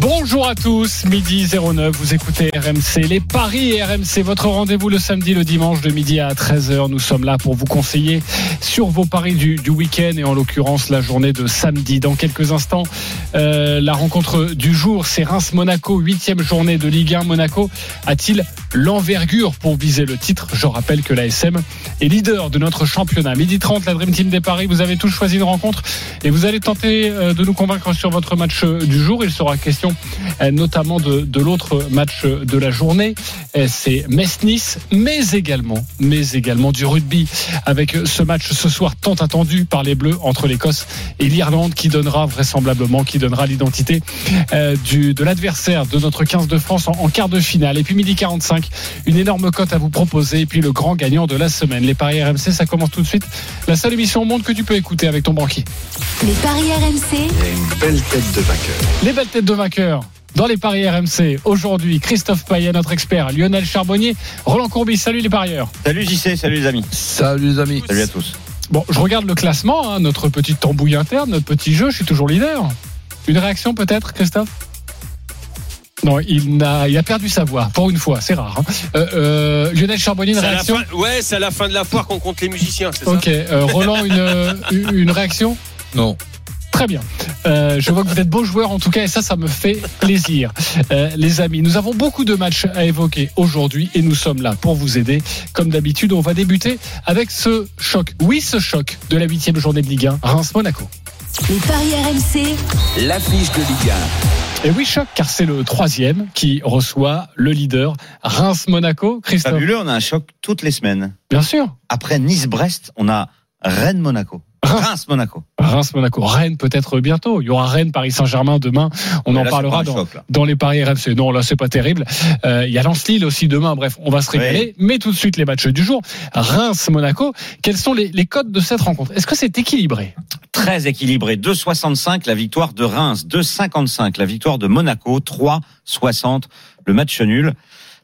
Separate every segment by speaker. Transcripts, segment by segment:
Speaker 1: Bonjour à tous, midi 09, vous écoutez RMC, les paris RMC, votre rendez-vous le samedi, le dimanche de midi à 13h. Nous sommes là pour vous conseiller sur vos paris du, week-end et en l'occurrence la journée de samedi. Dans quelques instants, euh, la rencontre du jour, c'est Reims-Monaco, huitième journée de Ligue 1. Monaco a-t-il l'envergure pour viser le titre Je rappelle que l'ASM est leader de notre championnat. Midi 30, la Dream Team des paris, vous avez tous choisi une rencontre et vous allez tenter euh, de nous convaincre sur votre match euh, du jour. Il sera question euh, notamment de, l'autre match de la journée. C'est Metz-Nice, mais également, mais également du rugby avec ce match ce soir tant attendu par les Bleus entre l'Écosse et l'Irlande qui donnera vraisemblablement, qui donnera l'identité de l'adversaire de notre 15 de France en, en quart de finale. Et puis midi 45, une énorme cote à vous proposer et puis le grand gagnant de la semaine. Les paris RMC, ça commence tout de suite. La seule émission au monde que tu peux écouter avec ton banquier.
Speaker 2: Les paris RMC,
Speaker 1: Les belles têtes de vainqueurs dans les paris RMC. Aujourd'hui, Christophe Payet, notre expert, Lionel Charbonnier, Roland Courbis. Salut les parieurs.
Speaker 3: Salut JC, salut les amis.
Speaker 4: Salut les amis.
Speaker 3: Salut à tous.
Speaker 1: Bon, je regarde le classement, hein, notre petite tambouille interne, notre petit jeu. Je suis toujours leader. Une réaction peut-être, Christophe? Non, il a, il a perdu sa voix, pour une fois, c'est rare. hein. Euh, euh, Lionel Charbonnier, une
Speaker 5: C'est à la
Speaker 1: réaction
Speaker 5: fin- ouais, c'est à la fin de la foire qu'on compte les musiciens, c'est
Speaker 1: Ok, euh, Roland, une, une réaction
Speaker 4: Non.
Speaker 1: Très bien. Euh, je vois que vous êtes beaux joueurs en tout cas et ça, ça me fait plaisir. Euh, les amis, nous avons beaucoup de matchs à évoquer aujourd'hui et nous sommes là pour vous aider. Comme d'habitude, on va débuter avec ce choc. Oui, ce choc de la huitième journée de Ligue 1, Reims-Monaco.
Speaker 2: les paris RMC,
Speaker 6: L'affiche de Ligue
Speaker 1: Et oui, choc, car c'est le troisième qui reçoit le leader Reims-Monaco. Christophe,
Speaker 3: Fabuleux, on a un choc toutes les semaines.
Speaker 1: bien sûr.
Speaker 3: Après Nice-Brest, on a Rennes-Monaco.
Speaker 1: Reims.
Speaker 3: Reims-Monaco.
Speaker 1: Reims-Monaco. Rennes peut-être bientôt. Il y aura Rennes-Paris Saint-Germain demain. On
Speaker 3: Mais
Speaker 1: en
Speaker 3: là,
Speaker 1: parlera dans,
Speaker 3: choc, là.
Speaker 1: dans les paris RMC. Non, là, c'est pas terrible. Euh, Il y a Lens-Lille aussi demain. Bref, on va se régaler. Mais tout de suite, les matchs du jour. Reims-Monaco. Quels sont les, les codes de cette rencontre? Est-ce que c'est équilibré?
Speaker 3: Très équilibré. 2,65 la victoire de Reims. 2,55 la victoire de Monaco. 3,60 le match nul.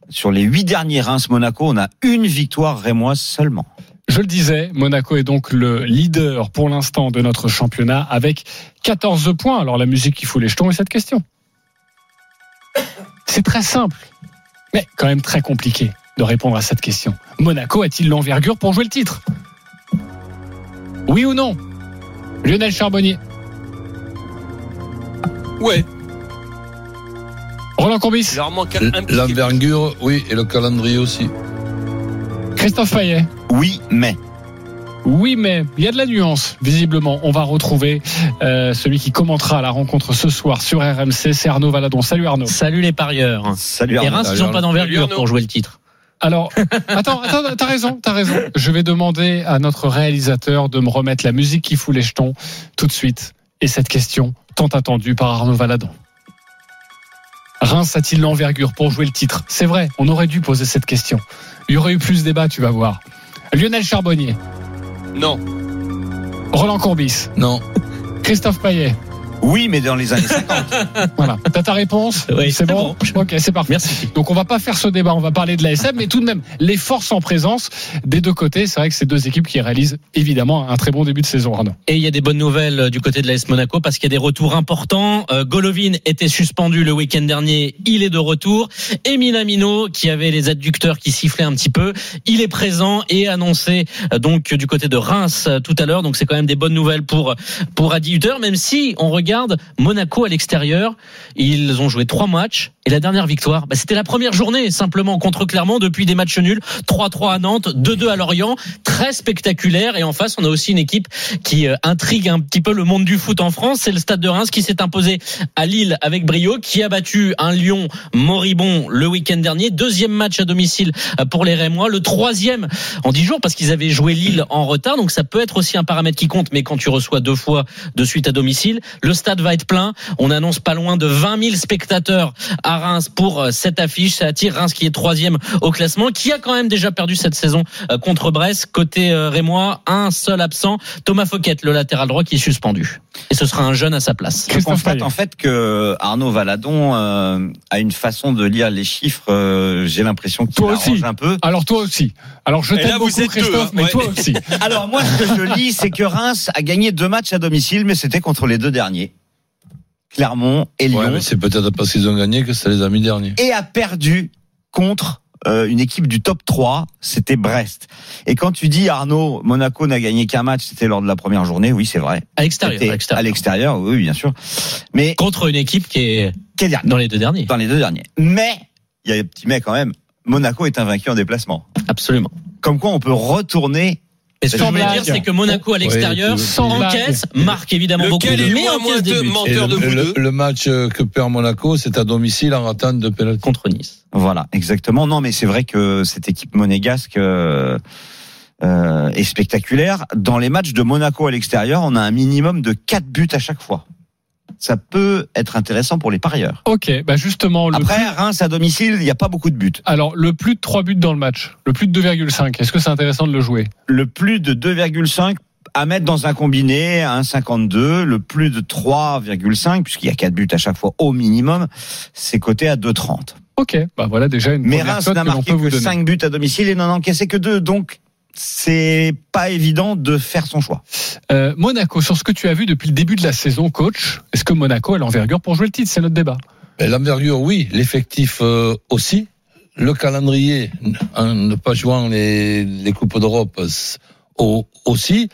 Speaker 3: Sur les huit derniers Reims-Monaco, on a une victoire rémoise seulement.
Speaker 1: Je le disais, Monaco est donc le leader pour l'instant de notre championnat avec 14 points. Alors la musique qui fout les jetons est cette question. C'est très simple, mais quand même très compliqué de répondre à cette question. Monaco a-t-il l'envergure pour jouer le titre? Oui ou non? Lionel Charbonnier,
Speaker 5: Ouais,
Speaker 1: Roland
Speaker 5: petit
Speaker 4: L'envergure, oui, et le calendrier aussi.
Speaker 1: Christophe Payet.
Speaker 3: Oui, mais.
Speaker 1: Oui, mais il y a de la nuance, visiblement. On va retrouver euh, celui qui commentera la rencontre ce soir sur RMC, c'est Arnaud Valadon. Salut Arnaud.
Speaker 7: Salut les parieurs.
Speaker 3: Salut
Speaker 7: Les
Speaker 3: Arnaud.
Speaker 7: Reims, ils n'ont pas d'envergure pour jouer le titre.
Speaker 1: Alors, attends, attends, t'as raison, t'as raison. Je vais demander à notre réalisateur de me remettre la musique qui fout les jetons tout de suite. Et cette question, tant attendue par Arnaud Valadon. Reims a-t-il l'envergure pour jouer le titre? C'est vrai, on aurait dû poser cette question. Il y aurait eu plus de débat, tu vas voir. Lionel Charbonnier,
Speaker 5: Non,
Speaker 1: Roland Courbis,
Speaker 4: Non.
Speaker 1: Christophe Payet.
Speaker 3: Oui, mais dans les années 50.
Speaker 1: Voilà. T'as ta réponse
Speaker 7: Oui,
Speaker 1: c'est bon. Ok, c'est parfait.
Speaker 7: Merci.
Speaker 1: Donc on va pas faire ce débat, on va parler de l'ASM, mais tout de même les forces en présence des deux côtés. C'est vrai que c'est deux équipes qui réalisent évidemment un très bon début de saison. Arnaud.
Speaker 7: Et il y a des bonnes nouvelles euh, du côté de l'AS Monaco parce qu'il y a des retours importants. Euh, Golovin était suspendu le week-end dernier, il est de retour. Et Minamino, qui avait les adducteurs qui sifflaient un petit peu, il est présent et annoncé euh, donc du côté de Reims euh, tout à l'heure. Donc c'est quand même des bonnes nouvelles pour pour Adi Hutter, même si on regarde Monaco à l'extérieur, ils ont joué trois matchs. Et la dernière victoire, bah, c'était la première journée simplement contre Clermont depuis des matchs nuls. 3-3 à Nantes, 2-2 à Lorient, très spectaculaire. Et en face, on a aussi une équipe qui euh, intrigue un petit peu le monde du foot en France. C'est le Stade de Reims qui s'est imposé à Lille avec brio, qui a battu un Lyon moribond le week-end dernier. Deuxième match à domicile euh, pour les Rémois. Le troisième en dix jours parce qu'ils avaient joué Lille en retard. Donc ça peut être aussi un paramètre qui compte. Mais quand tu reçois deux fois de suite à domicile, le stade va être plein. On annonce pas loin de 20 000 spectateurs à Reims pour euh, cette affiche. Ça attire Reims qui est troisième au classement, qui a quand même déjà perdu cette saison euh, contre Brest. Côté euh, Rémois, un seul absent, Thomas Fouquet, le latéral droit qui est suspendu. Et ce sera un jeune à sa place.
Speaker 3: Je
Speaker 1: Christophe
Speaker 3: constate en fait que Arnaud Valadon euh, a une façon de lire les chiffres. euh, J'ai l'impression qu'il
Speaker 1: Toi
Speaker 3: arrange
Speaker 1: aussi.
Speaker 3: un peu.
Speaker 1: Alors toi aussi. Alors je t'aime beaucoup
Speaker 5: deux,
Speaker 1: Christophe,
Speaker 5: hein,
Speaker 1: mais
Speaker 5: ouais.
Speaker 1: toi aussi.
Speaker 3: Alors moi, ce que je lis, c'est que Reims a gagné deux matchs à domicile, mais c'était contre les deux derniers, Clermont et Lyon,
Speaker 4: Ouais, c'est peut-être parce qu'ils ont gagné que ça les a mis derniers.
Speaker 3: et a perdu contre euh, une équipe du top 3, c'était Brest. Et quand tu dis Arnaud, Monaco n'a gagné qu'un match, c'était lors de la première journée, oui, c'est vrai.
Speaker 7: À l'extérieur. À l'extérieur.
Speaker 3: À l'extérieur, oui, bien sûr. Mais
Speaker 7: Contre une équipe qui est
Speaker 3: quel dernier
Speaker 7: dans les deux derniers.
Speaker 3: dans les deux derniers. Mais il y a un petit mais quand même. Monaco est invaincu en déplacement.
Speaker 7: Absolument.
Speaker 3: Comme quoi, on peut retourner.
Speaker 7: Et ce que je dire, c'est que Monaco à l'extérieur
Speaker 4: Ouais,
Speaker 1: sans
Speaker 7: encaisse, marque évidemment beaucoup
Speaker 5: Lequel
Speaker 7: de
Speaker 5: est le
Speaker 7: mais encaisse des buts
Speaker 4: le,
Speaker 5: vous
Speaker 4: le-
Speaker 5: deux
Speaker 4: le match que perd Monaco, c'est à domicile en ratant de pénalty.
Speaker 7: contre Nice.
Speaker 3: Voilà, exactement. Non, mais c'est vrai que cette équipe monégasque euh, euh, est spectaculaire. Dans les matchs de Monaco à l'extérieur, on a un minimum de 4 buts à chaque fois. Ça peut être intéressant pour les parieurs.
Speaker 1: Ok, bah justement, le
Speaker 3: Après,
Speaker 1: plus-
Speaker 3: Reims à domicile, il n'y a pas beaucoup de buts.
Speaker 1: alors le plus de 3 buts dans le match, le plus de 2,5, est-ce que c'est intéressant de le jouer?
Speaker 3: Le plus de 2,5 à mettre dans un combiné à 1,52. Le plus de 3,5, puisqu'il y a 4 buts à chaque fois au minimum, c'est coté à 2,30.
Speaker 1: Ok, bah voilà déjà une
Speaker 3: Mais Reims n'a
Speaker 1: que
Speaker 3: marqué que
Speaker 1: donner.
Speaker 3: 5 buts à domicile et n'en encaissé que 2. Donc, c'est pas évident de faire son choix.
Speaker 1: Euh, Monaco, sur ce que tu as vu depuis le début de la saison, coach, est-ce que Monaco a l'envergure pour jouer le titre? C'est notre débat.
Speaker 4: L'envergure, oui. L'effectif euh, aussi. Le calendrier, en ne pas jouant les, les Coupes d'Europe au- aussi.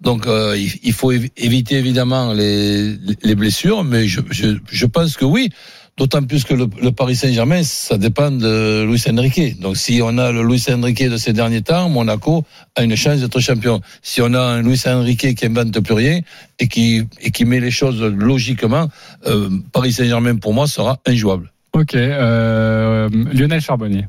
Speaker 4: Donc, euh, il, il faut évi- éviter évidemment les, les blessures, mais je, je, je pense que oui. D'autant plus que le, le Paris Saint-Germain, ça dépend de Luis Enrique. Donc, si on a le Luis Enrique de ces derniers temps, Monaco a une chance d'être champion. Si on a un Luis Enrique qui invente plus rien et qui, et qui met les choses logiquement, euh, Paris Saint-Germain pour moi sera injouable.
Speaker 1: Ok, euh, Lionel Charbonnier.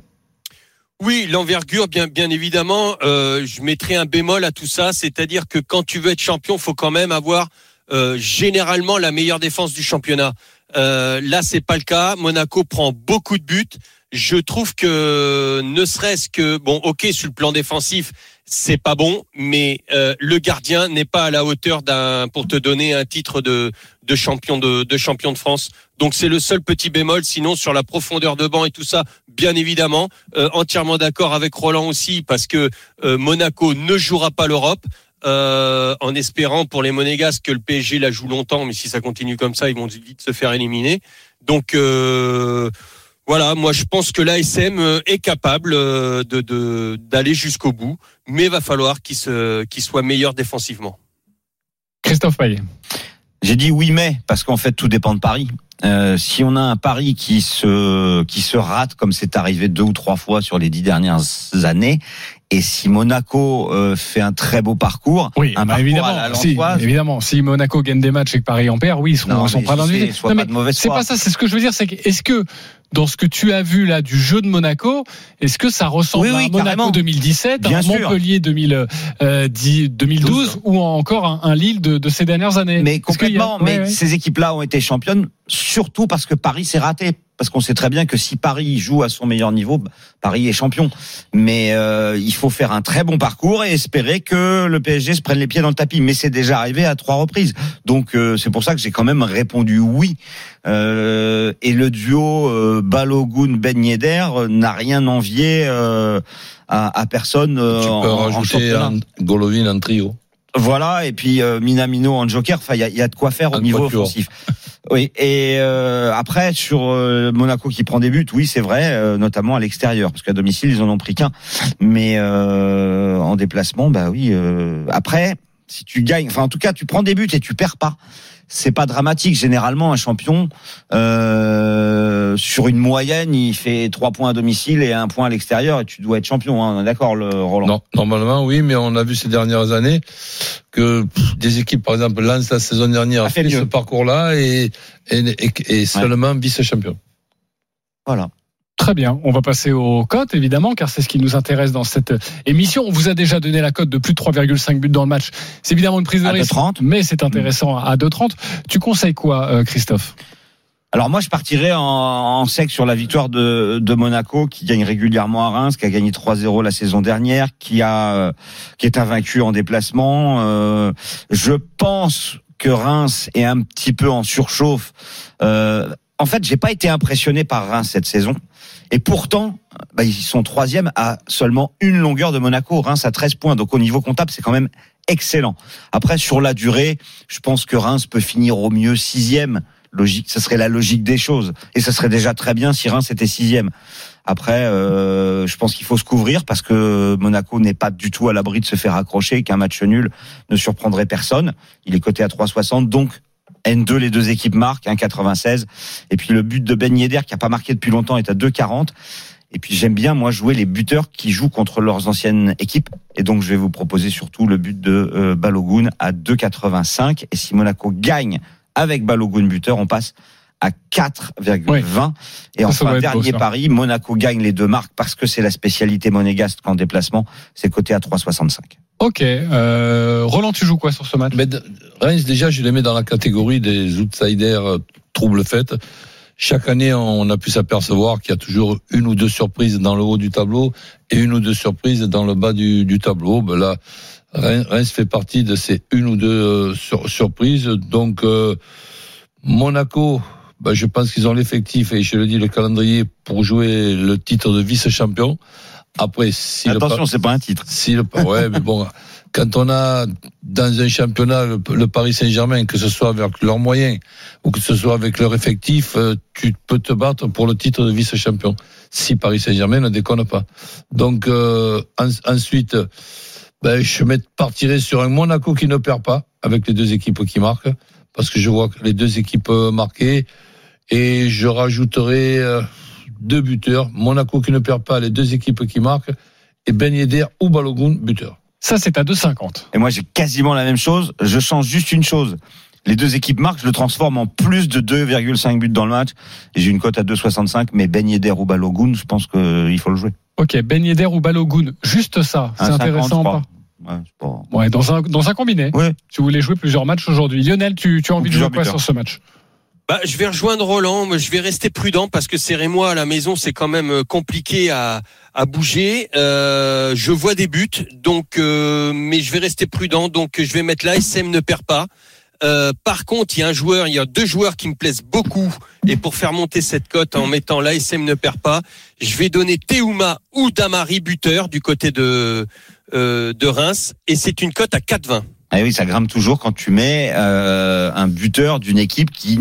Speaker 5: Oui, l'envergure, bien, bien évidemment. Euh, je mettrai un bémol à tout ça, c'est-à-dire que quand tu veux être champion, faut quand même avoir euh, généralement la meilleure défense du championnat. Euh, là, c'est pas le cas. Monaco prend beaucoup de buts. Je trouve que ne serait-ce que bon, ok, sur le plan défensif, c'est pas bon, mais euh, le gardien n'est pas à la hauteur d'un pour te donner un titre de champion de, de champion de France. Donc c'est le seul petit bémol. Sinon, sur la profondeur de banc et tout ça, bien évidemment, euh, entièrement d'accord avec Roland aussi, parce que euh, Monaco ne jouera pas l'Europe. Euh, en espérant pour les Monégasques que le PSG la joue longtemps, mais si ça continue comme ça, ils vont vite se faire éliminer. Donc euh, voilà, moi je pense que l'ASM euh, est capable de de- d'aller jusqu'au bout, mais va falloir qu'il se qu'il soit meilleur défensivement.
Speaker 1: Christophe Payet.
Speaker 3: J'ai dit oui mais parce qu'en fait tout dépend de Paris. Euh, si on a un Paris qui se qui se rate comme c'est arrivé deux ou trois fois sur les dix dernières années, et si Monaco euh, fait un très beau parcours,
Speaker 1: Oui,
Speaker 3: un
Speaker 1: bah
Speaker 3: parcours
Speaker 1: évidemment.
Speaker 3: à la
Speaker 1: si, évidemment, si Monaco gagne des matchs et que Paris en perd, oui, ils sont,
Speaker 3: Non,
Speaker 1: ils sont dans
Speaker 3: pas de mauvaise
Speaker 1: C'est pas ça, c'est ce que je veux dire, c'est que est-ce que dans ce que tu as vu là du jeu de Monaco, est-ce que ça ressemble
Speaker 3: Oui, oui,
Speaker 1: à un Monaco
Speaker 3: carrément.
Speaker 1: 2017,
Speaker 3: Bien
Speaker 1: un. Montpellier 2000, euh, 10 2012 ou encore un, un Lille de, de ces dernières années?
Speaker 3: Mais
Speaker 1: a-
Speaker 3: complètement.
Speaker 1: ouais,
Speaker 3: mais
Speaker 1: ouais.
Speaker 3: ces équipes-là ont été championnes surtout parce que Paris s'est raté. Parce qu'on sait très bien que si Paris joue à son meilleur niveau, bah, Paris est champion. Mais euh, il faut faire un très bon parcours et espérer que le PSG se prenne les pieds dans le tapis. Mais c'est déjà arrivé à trois reprises. Donc euh, c'est pour ça que j'ai quand même répondu oui. Euh, et le duo euh, Balogun Ben Yedder euh, n'a rien envié euh, à, à personne
Speaker 4: tu
Speaker 3: en,
Speaker 4: peux rajouter un Golovin en trio.
Speaker 3: Voilà, et puis euh, Minamino en joker. Enfin, il y a, il y a de quoi faire au
Speaker 4: Un
Speaker 3: niveau offensif. Oui, et euh, après sur euh, Monaco qui prend des buts, oui, c'est vrai, euh, notamment à l'extérieur, parce qu'à domicile ils en ont pris qu'un, mais en déplacement, bah oui. après, si tu gagnes, enfin en tout cas, tu prends des buts et tu perds pas. C'est pas dramatique. Généralement, un champion euh, sur une moyenne, il fait trois points à domicile et un point à l'extérieur, et tu dois être champion. Hein, d'accord, le Roland.
Speaker 4: Non, normalement, oui, mais on a vu ces dernières années que pff, des équipes, par exemple, Lens la saison dernière
Speaker 3: A fait
Speaker 4: ce parcours-là et, et, et, et seulement vice-champion.
Speaker 3: Voilà.
Speaker 1: Très bien, on va passer aux cotes évidemment, car c'est ce qui nous intéresse dans cette émission. On vous a déjà donné la cote de plus de 3,5 buts dans le match. C'est évidemment une prise de
Speaker 3: À
Speaker 1: risque,
Speaker 3: 2,30.
Speaker 1: mais c'est intéressant à 2,30. Tu conseilles quoi, euh, Christophe?
Speaker 3: Alors moi, je partirais en, en sec sur la victoire de, de Monaco, qui gagne régulièrement à Reims, qui a gagné 3-0 la saison dernière, qui a euh, qui est invaincu en déplacement. Euh, je pense que Reims est un petit peu en surchauffe. Euh, en fait, j'ai pas été impressionné par Reims cette saison. Et pourtant, bah, ils sont troisième à seulement une longueur de Monaco. Reims à 13 points. Donc au niveau comptable, c'est quand même excellent. Après, sur la durée, je pense que Reims peut finir au mieux sixième. Logique, ce serait la logique des choses. Et ce serait déjà très bien si Reims était sixième. Après, euh, je pense qu'il faut se couvrir parce que Monaco n'est pas du tout à l'abri de se faire accrocher, qu'un match nul ne surprendrait personne. Il est coté à 3,60, donc N2, les deux équipes marquent, 1,96. Et puis le but de Ben Yedder, qui a pas marqué depuis longtemps, est à 2,40. Et puis j'aime bien moi jouer les buteurs qui jouent contre leurs anciennes équipes. Et donc je vais vous proposer surtout le but de euh, Balogun à 2,85. Et si Monaco gagne avec Balogun buteur, on passe à 4,20.
Speaker 1: Oui.
Speaker 3: Et
Speaker 1: Ça,
Speaker 3: enfin,
Speaker 1: beau,
Speaker 3: dernier pari, Monaco gagne les deux marques parce que c'est la spécialité monégasque en déplacement. C'est coté à 3,65.
Speaker 1: Ok. Euh, Roland, tu joues quoi sur ce match?
Speaker 4: Mais de- Reims, déjà, je les mets dans la catégorie des outsiders euh, trouble fête. Chaque année, on a pu s'apercevoir qu'il y a toujours une ou deux surprises dans le haut du tableau et une ou deux surprises dans le bas du, du tableau. Ben là, Reims fait partie de ces une ou deux euh, sur- surprises. Donc, euh, Monaco, ben, je pense qu'ils ont l'effectif et je le dis le calendrier pour jouer le titre de vice-champion. Après, si le
Speaker 3: Attention, c'est pas un titre.
Speaker 4: si le, ouais, mais bon, quand on a dans un championnat le, le Paris Saint-Germain, que ce soit avec leurs moyens ou que ce soit avec leur effectif, euh, tu peux te battre pour le titre de vice-champion. Si Paris Saint-Germain ne déconne pas. Donc euh, en- ensuite, ben, je partirai sur un Monaco qui ne perd pas avec les deux équipes qui marquent, parce que je vois que les deux équipes euh, marquées, et je rajouterai euh, deux buteurs, Monaco qui ne perd pas, les deux équipes qui marquent, et Ben Yedder ou Balogun buteur.
Speaker 1: Ça, c'est à 2,50.
Speaker 3: Et moi, j'ai quasiment la même chose. Je change juste une chose. Les deux équipes marquent, je le transforme en plus de 2,5 buts dans le match. Et j'ai une cote à 2,65. Mais Ben Yedder ou Balogun, je pense qu'il faut le jouer.
Speaker 1: Ok. Ben Yedder ou Balogun. Juste ça. C'est
Speaker 3: 1,50,
Speaker 1: intéressant. Pas.
Speaker 3: Ouais, c'est pas-
Speaker 1: Ouais, dans un, dans un combiné.
Speaker 3: Ouais.
Speaker 1: Si vous voulez jouer plusieurs matchs aujourd'hui. Lionel, tu, tu as envie de jouer quoi sur ce match?
Speaker 5: Bah, je vais rejoindre Roland. mais Je vais rester prudent parce que c'est Rémois à la maison, c'est quand même euh, compliqué à, à bouger. Euh, je vois des buts, donc euh, mais je vais rester prudent. Donc je vais mettre l'ASM ne perd pas. Euh, par contre, il y a un joueur, il y a deux joueurs qui me plaisent beaucoup. Et pour faire monter cette cote en mettant l'ASM ne perd pas, je vais donner Teuma ou Damari buteur du côté de de Reims. Et c'est une cote à 4,20.
Speaker 3: Ah oui, ça grimpe toujours quand tu mets euh, un buteur d'une équipe qui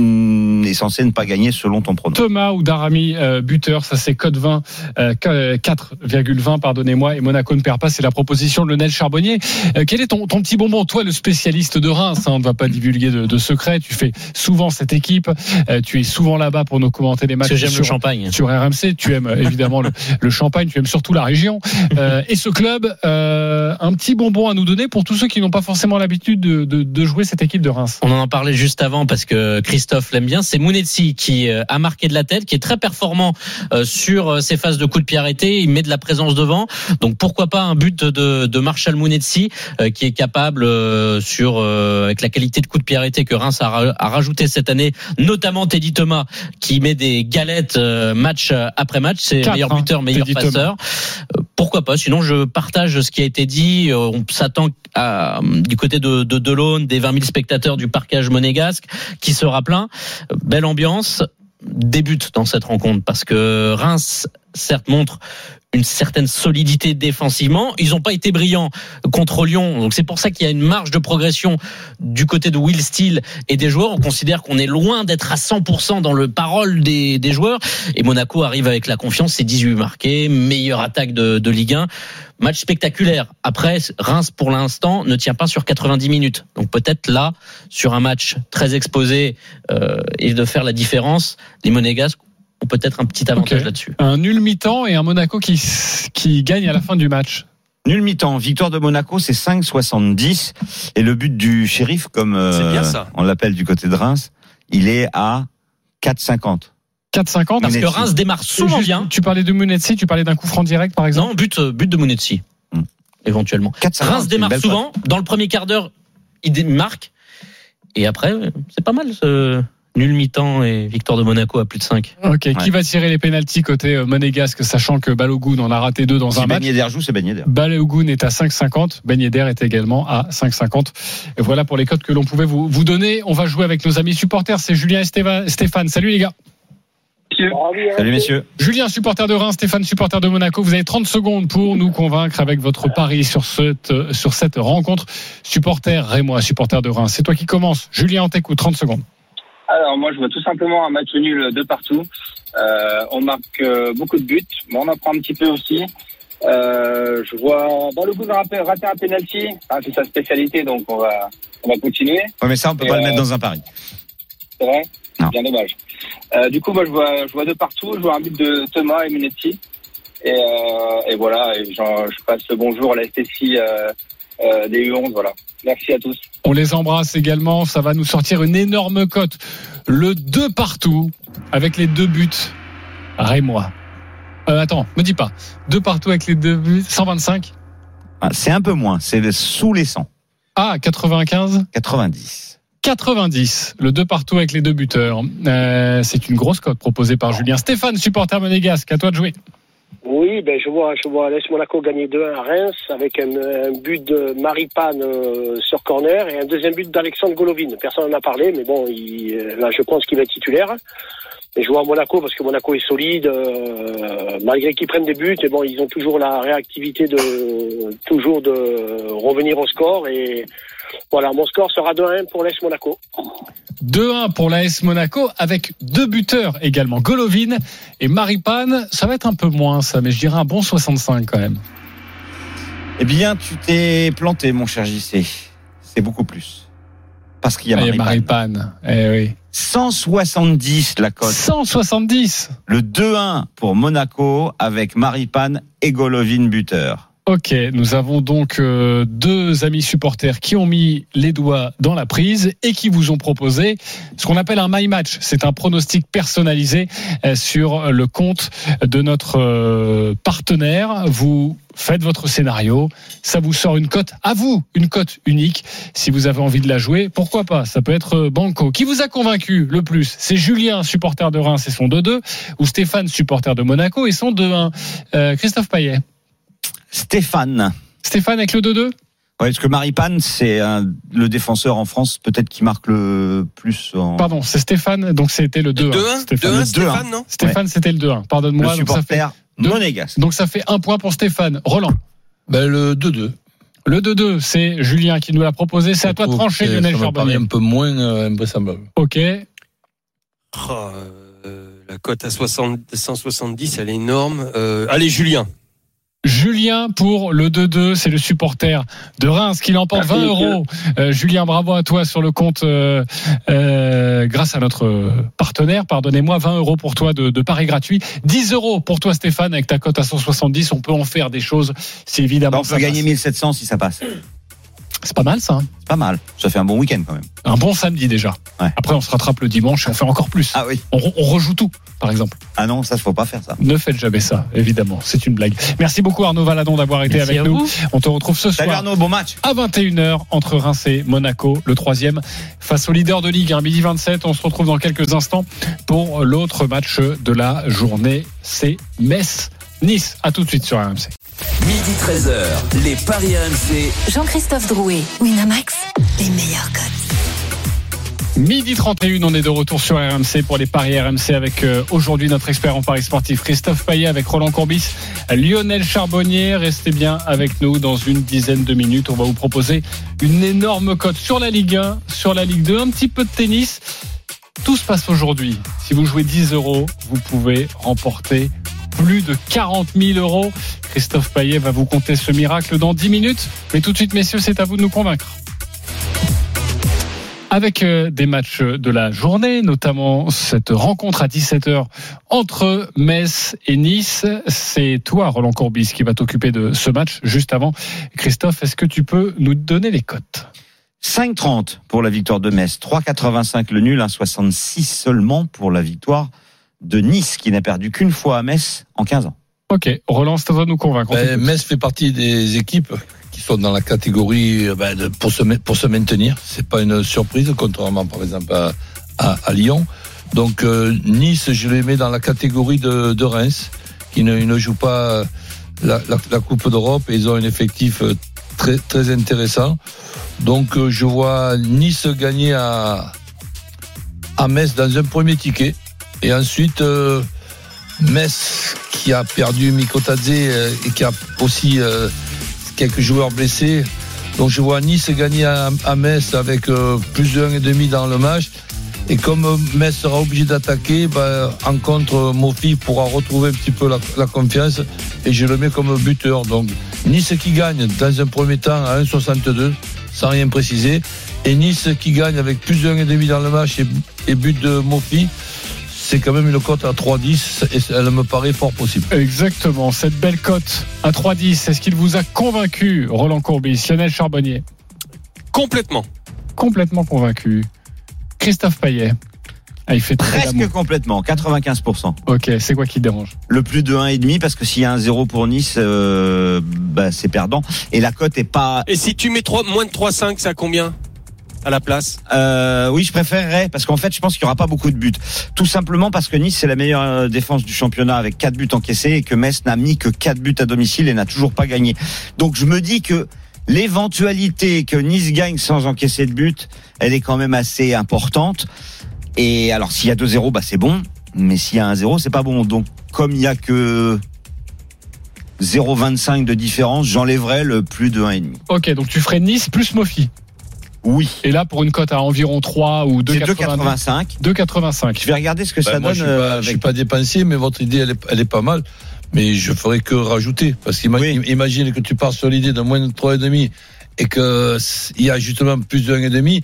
Speaker 3: est censée ne pas gagner selon ton pronom.
Speaker 1: Thomas ou Darami, euh, buteur, ça c'est code 20, euh, 4,20, pardonnez-moi, et Monaco ne perd pas, c'est la proposition de Lionel Charbonnier. Euh, quel est ton, ton petit bonbon Toi, le spécialiste de Reims, hein, on ne va pas divulguer de, de secrets, tu fais souvent cette équipe, euh, tu es souvent là-bas pour nous commenter les matchs
Speaker 7: j'aime le champagne.
Speaker 1: sur RMC, tu aimes euh, évidemment le, le champagne, tu aimes surtout la région. Euh, et ce club, euh, un petit bonbon à nous donner pour tous ceux qui n'ont pas forcément l'habitude de, de, de jouer cette équipe de Reims.
Speaker 7: On en parlait juste avant parce que Christophe l'aime bien. C'est Mounetzi qui euh, a marqué de la tête, qui est très performant euh, sur euh, ses phases de coups de pied arrêtés. Il met de la présence devant. Donc pourquoi pas un but de, de Marshall Mounetzi euh, qui est capable sur avec la qualité de coups de pied arrêtés que Reims a, a rajouté cette année, notamment Teddy Thomas qui met des galettes match après match. C'est meilleur
Speaker 1: hein,
Speaker 7: buteur, meilleur
Speaker 1: Teddy
Speaker 7: passeur. Pourquoi pas? Sinon, je partage ce qui a été dit. On s'attend à, du côté de, de Delaune, des 20 000 spectateurs du parcage monégasque, qui sera plein. Belle ambiance. Débute dans cette rencontre parce que Reims, certes, montre une certaine solidité défensivement. Ils n'ont pas été brillants contre Lyon, donc c'est pour ça qu'il y a une marge de progression du côté de Will Steele et des joueurs. On considère qu'on est loin d'être à 100% dans le parole des, des joueurs. Et Monaco arrive avec la confiance, c'est 18 marqués, meilleure attaque de, de Ligue 1. Match spectaculaire. Après, Reims, pour l'instant, ne tient pas sur 90 minutes. Donc peut-être là, sur un match très exposé euh, et de faire la différence, les Monégasques ont peut-être un petit avantage là-dessus.
Speaker 1: Un nul mi-temps et un Monaco qui, qui gagne à la fin du match.
Speaker 3: Nul mi-temps, victoire de Monaco, c'est 5,70. Et le but du shérif, comme euh,
Speaker 5: C'est bien ça.
Speaker 3: on l'appelle du côté de Reims, il est à 4,50.
Speaker 1: 4,50.
Speaker 7: Parce que. Reims démarre souvent bien.
Speaker 1: Tu parlais de Munetsi, tu parlais d'un coup franc direct par exemple
Speaker 7: Non, but, euh, but de Mounetzi,
Speaker 3: Hmm.
Speaker 7: éventuellement.
Speaker 3: 4,50,
Speaker 7: Reims démarre souvent. Dans le premier quart d'heure, il marque. Et après, c'est pas mal ce Nul mi-temps et victoire de Monaco à plus de 5.
Speaker 1: Ok, qui va tirer les pénalties côté euh, monégasque, sachant que Balogun en a raté deux dans
Speaker 3: Si
Speaker 1: un match?
Speaker 3: Ben Yedder joue, c'est Ben Yedder.
Speaker 1: Balogun est à 5,50. Ben Yedder est également à 5,50. Et voilà pour les codes que l'on pouvait vous, vous donner. On va jouer avec nos amis supporters. C'est Julien et Stéphane. Salut les gars.
Speaker 3: Salut messieurs.
Speaker 1: Julien, supporter de Reims, Stéphane, supporter de Monaco. Vous avez 30 secondes pour nous convaincre avec votre pari sur cette, sur cette rencontre. Supporter Rémois, supporter de Reims. C'est toi qui commence. Julien, on t'écoute. 30 secondes.
Speaker 8: Alors moi je vois tout simplement un match nul de partout. Euh, on marque euh, beaucoup de buts, mais on en prend un petit peu aussi. Euh, je vois Balogun rater rater un penalty, Enfin, c'est sa spécialité donc on va on va continuer.
Speaker 3: Ouais, mais ça, on peut
Speaker 8: Et
Speaker 3: pas le
Speaker 8: euh,
Speaker 3: mettre dans un pari.
Speaker 8: C'est vrai?
Speaker 3: Non.
Speaker 8: Bien dommage. Euh, du coup moi je vois je vois de partout, je vois un but de Thomas et Minetti. Et, euh, et voilà, et je passe le bonjour à la STC euh, euh, des U11, voilà. Merci à tous.
Speaker 1: On les embrasse également. Ça va nous sortir une énorme cote. Le 2 partout avec les deux buts. Rémois. Euh, attends, me dis pas. Deux partout avec les deux buts. 125.
Speaker 3: Ah, c'est un peu moins. C'est sous les 100.
Speaker 1: Ah, 95.
Speaker 3: 90.
Speaker 1: 90. Le 2 partout avec les deux buteurs. Euh, c'est une grosse cote proposée par Julien. Stéphane, supporter monégasque. À toi de jouer.
Speaker 9: Oui, ben je vois, je vois l'AS Monaco gagner 2-1 à Reims avec un, but de Maripane euh, sur corner et un deuxième but d'Alexandre Golovin. Personne n'en a parlé, mais bon, euh, là, je pense qu'il va être titulaire. Et je vois Monaco parce que Monaco est solide, euh, malgré qu'ils prennent des buts, et bon, ils ont toujours la réactivité de toujours de revenir au score. Et voilà, mon score sera 2-1 pour l'AS Monaco.
Speaker 1: 2-1 pour l'AS Monaco avec deux buteurs également. Golovin et Maripane. Ça va être un peu moins ça, mais je dirais un bon 65 quand même.
Speaker 3: Eh bien, tu t'es planté, mon cher JC. C'est beaucoup plus. Parce qu'il y a Maripane.
Speaker 1: Maripane. Eh oui.
Speaker 3: 170 la cote.
Speaker 1: 170.
Speaker 3: Le 2-1 pour Monaco avec Maripane et Golovin buteur.
Speaker 1: Ok, nous avons donc euh, deux amis supporters qui ont mis les doigts dans la prise et qui vous ont proposé ce qu'on appelle un my match. C'est un pronostic personnalisé euh, sur le compte de notre euh, partenaire. Vous faites votre scénario, ça vous sort une cote à vous, une cote unique. Si vous avez envie de la jouer, pourquoi pas? Ça peut être euh, Banco. Qui vous a convaincu le plus? C'est Julien, supporter de Reims et son 2-2, ou Stéphane, supporter de Monaco et son 2-1. Euh, Christophe Payet.
Speaker 3: Stéphane.
Speaker 1: Stéphane avec le 2-2
Speaker 3: Ouais, parce que Maripane, c'est un- le défenseur en France peut-être qui marque le plus en.
Speaker 1: Pardon, c'est Stéphane, donc c'était le 2-1.
Speaker 5: 2-1
Speaker 1: Stéphane,
Speaker 5: 2-1
Speaker 3: Le
Speaker 5: Stéphane, non
Speaker 1: Stéphane, c'était le 2-1.
Speaker 3: le
Speaker 1: Pardonne-moi. Donc ça, fait, donc ça fait un point pour Stéphane. Roland.
Speaker 4: Ben, le 2-2.
Speaker 1: Le 2-2, c'est Julien qui nous l'a proposé. C'est à toi de trancher, Lionel
Speaker 4: Ça me paraît
Speaker 1: Charbonnier.
Speaker 4: un peu moins euh.
Speaker 1: Ok.
Speaker 5: Oh, euh, la cote à 60, 170, elle est énorme. Euh, allez, Julien.
Speaker 1: Julien pour le 2-2, c'est le supporter de Reims qui l'emporte 20
Speaker 8: Merci,
Speaker 1: euros. Euh, Julien, bravo à toi sur le compte euh, euh, grâce à notre partenaire. Pardonnez-moi, 20 euros pour toi de, de paris gratuit. 10 euros pour toi Stéphane avec ta cote à 170. On peut en faire des choses. C'est évidemment.
Speaker 3: On
Speaker 1: ça
Speaker 3: peut gagner
Speaker 1: passe.
Speaker 3: 1700 si ça passe.
Speaker 1: C'est pas mal ça. hein.
Speaker 3: C'est pas mal. Ça fait un bon week-end quand même.
Speaker 1: Un bon samedi déjà.
Speaker 3: Ouais.
Speaker 1: Après, on se rattrape le dimanche et on fait encore plus.
Speaker 3: Ah oui.
Speaker 1: On, re- on rejoue tout, par exemple.
Speaker 3: Ah non, ça, faut pas faire ça.
Speaker 1: Ne faites jamais ça, évidemment. C'est une blague. Merci beaucoup Arnaud Valadon d'avoir été
Speaker 7: Merci
Speaker 1: avec nous.
Speaker 7: vous.
Speaker 1: On te retrouve ce
Speaker 3: Salut
Speaker 1: soir
Speaker 3: Arnaud, bon match.
Speaker 1: à 21h entre Reims et Monaco, le troisième, face au leader de Ligue 1, midi 27. On se retrouve dans quelques instants pour l'autre match de la journée. C'est Metz-Nice. À tout de suite sur RMC.
Speaker 6: Midi 13h, les Paris RMC.
Speaker 2: Jean-Christophe Drouet, Winamax, les meilleurs cotes.
Speaker 1: Midi 31, on est de retour sur RMC pour les paris RMC avec euh, aujourd'hui notre expert en paris sportif Christophe Payet avec Roland Courbis, Lionel Charbonnier. Restez bien avec nous dans une dizaine de minutes. On va vous proposer une énorme cote sur la Ligue 1, sur la Ligue 2, un petit peu de tennis. Tout se passe aujourd'hui. Si vous jouez 10 euros, vous pouvez remporter plus de 40 000 euros. Christophe Payet va vous conter ce miracle dans 10 minutes. Mais tout de suite, messieurs, c'est à vous de nous convaincre avec euh, des matchs de la journée, notamment cette rencontre à 17h entre Metz et Nice. C'est toi, Roland Courbis, qui va t'occuper de ce match juste avant. Christophe, est-ce que tu peux nous donner les cotes?
Speaker 3: 5,30 pour la victoire de Metz, 3,85 le nul, 1,66 seulement pour la victoire de Nice, qui n'a perdu qu'une fois à Metz en 15 ans.
Speaker 1: Ok, Roland, toi de nous convaincre. On
Speaker 4: Ben. Metz fait partie des équipes qui sont dans la catégorie euh, ben, de- pour, se, pour se maintenir. C'est pas une surprise, contrairement par exemple à, à, à Lyon. Donc euh, Nice, je les mets dans la catégorie de, de Reims, qui ne, ne jouent pas la, la, la Coupe d'Europe et ils ont un effectif euh, très, très intéressant. Donc euh, je vois Nice gagner à, à Metz dans un premier ticket. Et ensuite, euh, Metz qui a perdu Mikotadze euh, et qui a aussi euh, quelques joueurs blessés. Donc je vois Nice gagner à, Metz avec plus de 1,5 dans le match. Et comme Metz sera obligé d'attaquer, bah, en contre, Mofi pourra retrouver un petit peu la, la confiance et je le mets comme buteur. Donc Nice qui gagne dans un premier temps à 1,62 sans rien préciser. Et Nice qui gagne avec plus de 1,5 dans le match et, et but de Mofi, c'est quand même une cote à 3,10 et elle me paraît fort possible.
Speaker 1: Exactement, cette belle cote à 3-10, est-ce qu'il vous a convaincu, Roland Courbis, Lionel Charbonnier?
Speaker 5: Complètement.
Speaker 1: Complètement convaincu. Christophe Payet. Ah, il fait très
Speaker 3: Presque
Speaker 1: d'amour.
Speaker 3: complètement, 95%.
Speaker 1: Ok, c'est quoi qui dérange?
Speaker 3: Le plus de 1,5 parce que s'il y a un 0 pour Nice, euh, bah, c'est perdant. Et la cote est pas.
Speaker 5: Et si tu mets moins de 3,5, c'est à combien? À la place
Speaker 3: Euh, oui, je préférerais parce qu'en fait, je pense qu'il y aura pas beaucoup de buts. Tout simplement parce que Nice c'est la meilleure euh, défense du championnat avec 4 buts encaissés et que Metz n'a mis que 4 buts à domicile et n'a toujours pas gagné. Donc je me dis que l'éventualité que Nice gagne sans encaisser de but, elle est quand même assez importante. Et alors s'il y a 2-0, bah c'est bon, mais s'il y a un 0, c'est pas bon. Donc comme il y a que 0,25 de différence, j'enlèverais le plus de 1,5.
Speaker 1: Ok, donc tu ferais Nice plus Mofi.
Speaker 3: Oui.
Speaker 1: Et là, pour une cote à environ 3 ou
Speaker 3: C'est
Speaker 1: 2,85.
Speaker 3: 2,85.
Speaker 1: 2,85.
Speaker 3: Je vais regarder ce que
Speaker 4: Ben,
Speaker 3: ça
Speaker 4: moi,
Speaker 3: donne.
Speaker 4: je suis
Speaker 3: euh,
Speaker 4: suis pas dépensier, mais votre idée, elle est, elle est pas mal. Mais je ferais que rajouter. Parce qu'imagine
Speaker 3: Oui.
Speaker 4: imagine que tu pars sur l'idée de moins de 3,5 et que il y a justement plus de 1,5.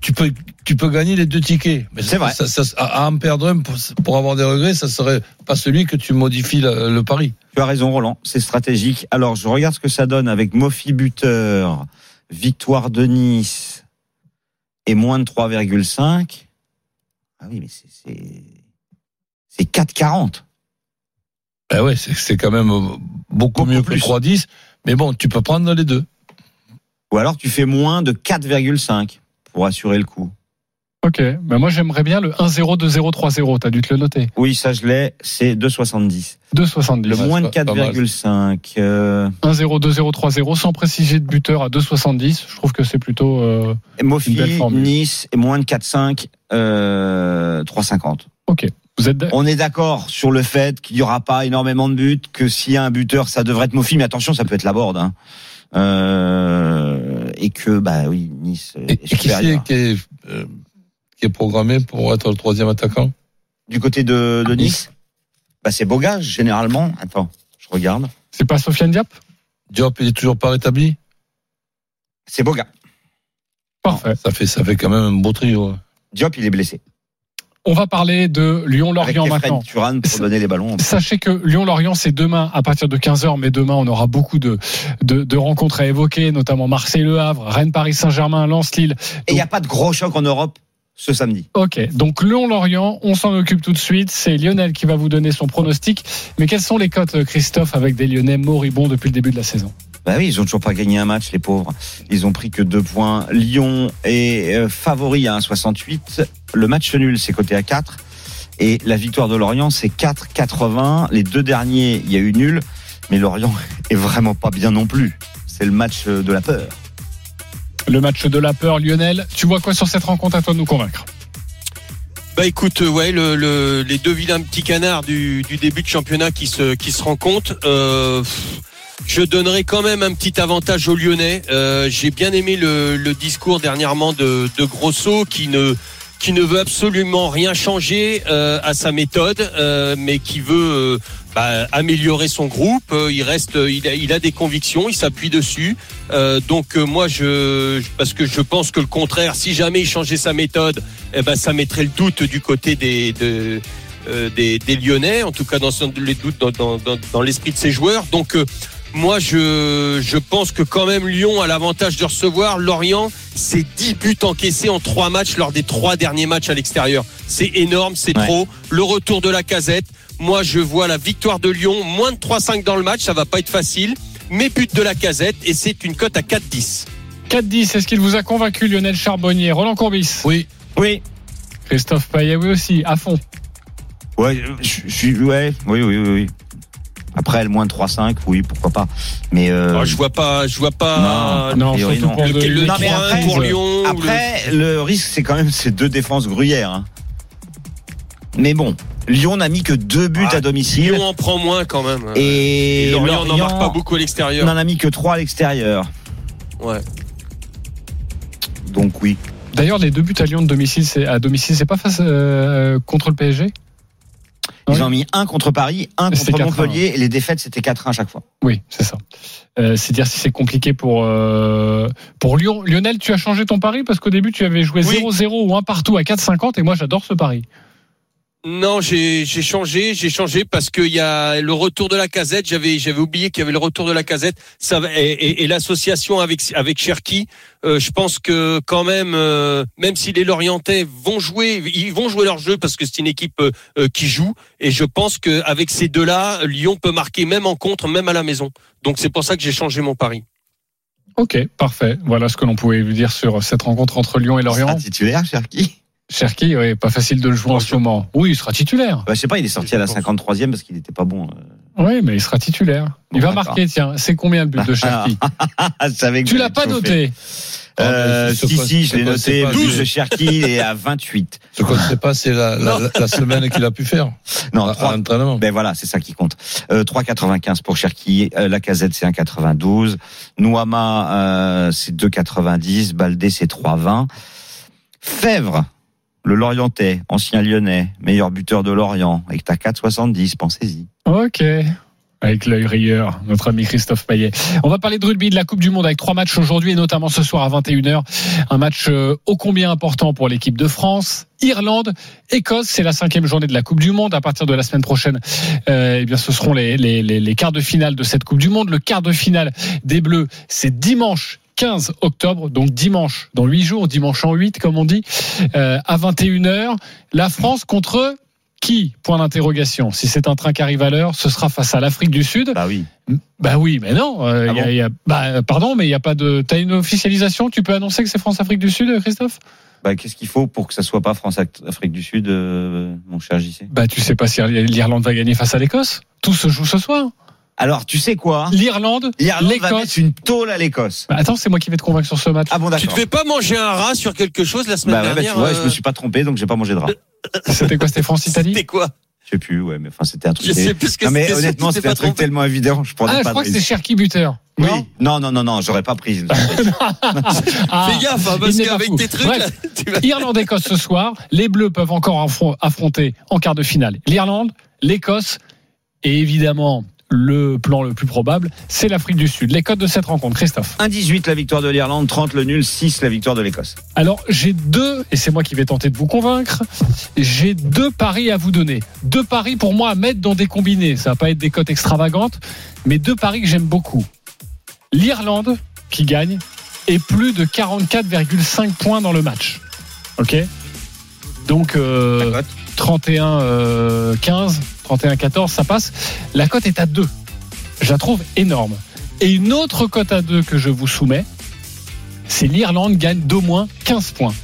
Speaker 4: Tu peux, tu peux gagner les deux tickets. Mais
Speaker 3: C'est vrai.
Speaker 4: Ça, ça- à à en perdre un pour, pour avoir des regrets, ça serait pas celui que tu modifies le, le pari.
Speaker 3: Tu as raison, Roland. C'est stratégique. Alors, je regarde ce que ça donne avec Mofi buteur, victoire de Nice et moins de 3,5. Ah oui, mais c'est, c'est, c'est 4,40.
Speaker 4: Ben ouais, c'est c'est quand même beaucoup,
Speaker 3: Beaucoup
Speaker 4: mieux
Speaker 3: plus.
Speaker 4: que 3,10. Mais bon, tu peux prendre les deux.
Speaker 3: Ou alors, tu fais moins de 4,5 pour assurer le coup.
Speaker 1: Ok, ben moi j'aimerais bien le 1-0, 2-0, 3-0. T'as dû te le noter.
Speaker 3: Oui, ça, je l'ai. C'est 2,70.
Speaker 1: 2,70.
Speaker 3: Le
Speaker 4: Ouais,
Speaker 3: moins de
Speaker 4: c'est pas- pas mal.
Speaker 3: 4,5. euh,
Speaker 1: 1-0, 2-0, 3-0, sans préciser de buteur à 2,70. Je trouve que c'est plutôt. euh, Une
Speaker 3: Mofi,
Speaker 1: belle formule.
Speaker 3: Nice et moins de 4,5, euh, 3,50.
Speaker 1: Ok. Vous êtes.
Speaker 3: On est d'accord sur le fait qu'il n'y aura pas énormément de buts, que s'il y a un buteur, ça devrait être Mofi, mais attention, ça peut être la board. Hein. Euh, et que, bah oui, Nice
Speaker 4: Et,
Speaker 3: est
Speaker 4: et qui c'est
Speaker 3: supérieur.
Speaker 4: qui est, euh, qui est programmé pour être le troisième attaquant
Speaker 3: Du côté de, de Nice, bah c'est Boga, généralement. Attends, je regarde.
Speaker 1: C'est pas Sofiane Diap
Speaker 4: Diop, il est toujours pas rétabli?
Speaker 3: C'est Boga.
Speaker 1: Parfait.
Speaker 4: Ça fait, ça fait quand même un beau trio. hein.
Speaker 3: Diop, il est blessé.
Speaker 1: On va parler de Lyon-Lorient maintenant.
Speaker 3: Turan pour donner les ballons.
Speaker 1: Sachez que Lyon-Lorient, c'est demain à partir de 15h, mais demain, on aura beaucoup de, de, de rencontres à évoquer, notamment Marseille-Le Havre, Rennes-Paris-Saint-Germain, Lens-Lille.
Speaker 3: Et il n'y a pas de gros choc en Europe ce samedi.
Speaker 1: Ok, donc Lyon-Lorient, on s'en occupe tout de suite. C'est Lionel qui va vous donner son pronostic. Mais quelles sont les cotes, Christophe, avec des Lyonnais moribonds depuis le début de la saison?
Speaker 3: Bah oui, ils ont toujours pas gagné un match, les pauvres. Ils ont pris que deux points. Lyon est euh, favori à 1,68. Le match nul, c'est coté à 4. Et la victoire de Lorient, c'est 4,80. Les deux derniers, il y a eu nul. Mais Lorient est vraiment pas bien non plus. C'est le match euh, de la peur.
Speaker 1: Le match de la peur, Lionel. Tu vois quoi sur cette rencontre à toi de nous convaincre
Speaker 5: Bah écoute, euh, ouais, le, le- les deux vilains petits canards du, du début de championnat qui se qui se rencontrent. Euh, je donnerai quand même un petit avantage aux Lyonnais. Euh, J'ai bien aimé le, discours dernièrement de, Grosso qui ne qui ne veut absolument rien changer à sa méthode, mais qui veut bah, améliorer son groupe. Euh, il reste, il a, il a des convictions, il s'appuie dessus. Euh, donc euh, moi, je parce que je pense que le contraire, si jamais il changeait sa méthode, eh ben ça mettrait le doute du côté des de, euh, des, des Lyonnais, en tout cas dans les doutes dans, dans, dans, dans l'esprit de ses joueurs. Donc euh, moi, je, je pense que quand même Lyon a l'avantage de recevoir. Lorient, c'est 10 buts encaissés en trois matchs lors des trois derniers matchs à l'extérieur. C'est énorme, c'est
Speaker 3: Ouais.
Speaker 5: trop. Le retour de la casette. Moi, je vois la victoire de Lyon, moins de 3-5 dans le match, ça va pas être facile. Mais but de la casette, et c'est une cote à 4-10.
Speaker 1: 4-10, est-ce qu'il vous a convaincu, Lionel Charbonnier? Roland Courbis
Speaker 4: Oui,
Speaker 3: Oui.
Speaker 1: Christophe Payet, oui aussi, à fond.
Speaker 3: Ouais, je suis, ouais, oui, oui, oui, oui. Après, le moins de 3-5, oui, pourquoi pas. Mais euh,
Speaker 5: Oh, je vois pas, je vois pas.
Speaker 3: Non,
Speaker 1: surtout
Speaker 3: non.
Speaker 1: pour
Speaker 5: Le, le
Speaker 1: le
Speaker 3: Non, mais
Speaker 5: 3-1
Speaker 3: après,
Speaker 5: pour Lyon.
Speaker 3: Après, le risque, c'est quand même ces deux défenses gruyères. hein. Mais bon, Lyon n'a mis que deux buts
Speaker 5: Ah,
Speaker 3: à
Speaker 5: le-
Speaker 3: domicile.
Speaker 5: Lyon en prend moins quand même.
Speaker 3: Et,
Speaker 5: Et Lorient n'en marque pas beaucoup à l'extérieur.
Speaker 3: n'en a mis que trois à l'extérieur.
Speaker 5: Ouais.
Speaker 3: Donc oui.
Speaker 1: D'ailleurs, les deux buts à Lyon de domicile, c'est à domicile, c'est pas face euh, contre le PSG
Speaker 3: Ils
Speaker 1: Oui.
Speaker 3: ont mis un contre Paris, un contre
Speaker 1: 4-1.
Speaker 3: Montpellier, et les défaites, c'était 4-1 à chaque fois.
Speaker 1: Oui, c'est ça. Euh, c'est dire si c'est compliqué pour euh, pour Lyon. Lionel, tu as changé ton pari parce qu'au début tu avais joué
Speaker 5: Oui.
Speaker 1: 0-0 ou 1 partout à 4,50 et moi j'adore ce pari.
Speaker 5: Non, j'ai j'ai changé, j'ai changé parce qu'il y a le retour de la casette. J'avais j'avais oublié qu'il y avait le retour de la casette. Ça va- et, et- et l'association avec avec Cherki. euh, je pense que quand même, euh, même si les Lorientais vont jouer, ils vont jouer leur jeu parce que c'est une équipe euh, qui joue. Et je pense qu'avec ces deux-là, Lyon peut marquer même en contre, même à la maison. Donc c'est pour ça que j'ai changé mon pari.
Speaker 1: Ok, parfait. Voilà ce que l'on pouvait vous dire sur cette rencontre entre Lyon et
Speaker 3: sera
Speaker 1: Lorient.
Speaker 3: titulaire, Cherki?
Speaker 1: Cherki, oui, pas facile de le jouer en ce moment. Oui, il sera titulaire.
Speaker 3: bah, Je sais pas, il est sorti à la 53e parce qu'il n'était pas bon. euh.
Speaker 1: Oui, mais il sera titulaire. Il
Speaker 3: Bon,
Speaker 1: va marquer, tiens. C'est combien le but de Cherki
Speaker 3: Ah,
Speaker 1: Tu l'as pas noté
Speaker 3: Euh,
Speaker 4: Ah,
Speaker 3: si, si, je l'ai noté.
Speaker 4: pas,
Speaker 3: Le but
Speaker 4: c'est-
Speaker 3: de Cherki il est à 28.
Speaker 4: Ce qu'on ne sait pas, c'est la, la, la- la semaine qu'il a pu faire.
Speaker 3: Non,
Speaker 4: à, à
Speaker 3: 3,
Speaker 4: l'entraînement.
Speaker 3: Ben voilà, c'est ça qui compte. Euh, 3,95 pour Cherki, euh, la casette c'est 1,92, Nouama euh, c'est 2,90, Baldé c'est 3,20. Fèvre, le Lorientais, ancien Lyonnais, meilleur buteur de Lorient, avec ta 4,70, pensez-y.
Speaker 1: Ok. Avec l'œil rieur, notre ami Christophe Payet. On va parler de rugby, de la Coupe du Monde avec trois matchs aujourd'hui et notamment ce soir à 21h. Un match euh, ô combien important pour l'équipe de France. Irlande, Écosse, c'est la cinquième journée de la Coupe du Monde. À partir de la semaine prochaine, euh, eh bien, ce seront les, les quarts de finale de cette Coupe du Monde. Le quart de finale des Bleus, c'est dimanche 15 octobre, donc dimanche dans 8 jours, dimanche en 8 comme on dit, euh, à 21h. La France contre qui? Point d'interrogation. Si c'est un train qui arrive à l'heure, ce sera face à l'Afrique du Sud.
Speaker 3: Bah oui.
Speaker 1: Bah oui, mais non. euh,
Speaker 3: Ah
Speaker 1: y a-
Speaker 3: bon
Speaker 1: y a- bah, pardon, mais il n'y a pas de. T'as une officialisation Tu peux annoncer que c'est France-Afrique du Sud, Christophe?
Speaker 3: Bah, qu'est-ce qu'il faut pour que ça soit pas France-Afrique du Sud, euh, mon cher JC
Speaker 1: Bah tu sais pas si l'Irlande va gagner face à l'Écosse. Tout se joue ce soir.
Speaker 3: Alors, tu sais quoi?
Speaker 1: L'Irlande,
Speaker 3: L'Irlande va
Speaker 1: l'Écosse.
Speaker 3: mettre une tôle à l'Écosse.
Speaker 1: Bah, attends, c'est moi qui vais te convaincre sur ce match.
Speaker 3: Ah bon,
Speaker 5: Tu
Speaker 3: d'accord.
Speaker 5: devais pas manger un rat sur quelque chose la semaine
Speaker 3: Bah ouais, bah, tu
Speaker 5: dernière
Speaker 3: vois,
Speaker 5: euh,
Speaker 3: je me suis pas trompé, donc j'ai pas mangé de rat.
Speaker 1: C'était quoi C'était France-Italie
Speaker 5: C'était quoi?
Speaker 3: Je sais plus, ouais, mais enfin, c'était un truc.
Speaker 5: Je sais plus ce que
Speaker 3: Non, mais honnêtement, c'était un truc
Speaker 5: trompé.
Speaker 3: tellement évident, je prenais
Speaker 1: Ah, je
Speaker 3: pas
Speaker 1: crois
Speaker 3: de
Speaker 1: que c'est. Cherki buteur.
Speaker 3: Oui.
Speaker 1: Non?
Speaker 3: Non, non, non, non, j'aurais pas pris.
Speaker 1: Ah,
Speaker 5: Fais gaffe, hein, parce qu'avec tes trucs,
Speaker 1: Bref,
Speaker 5: là, tu vas-
Speaker 1: Irlande-Écosse ce soir. Les Bleus peuvent encore affron- affronter en quart de finale l'Irlande, l'Écosse et évidemment le plan le plus probable, c'est l'Afrique du Sud. Les codes de cette rencontre, Christophe.
Speaker 3: 1-18 la victoire de l'Irlande, 30 le nul, 6 la victoire de l'Écosse.
Speaker 1: Alors j'ai deux, et c'est moi qui vais tenter de vous convaincre, j'ai deux paris à vous donner. Deux paris pour moi à mettre dans des combinés. Ça va pas être des cotes extravagantes, mais deux paris que j'aime beaucoup. L'Irlande qui gagne et plus de 44,5 points dans le match. Ok? Donc euh,
Speaker 3: La cote?
Speaker 1: 31 euh, 15, 31 14, ça passe. La cote est à 2. Je la trouve énorme. Et une autre cote à 2 que je vous soumets, c'est l'Irlande gagne d'au moins 15 points.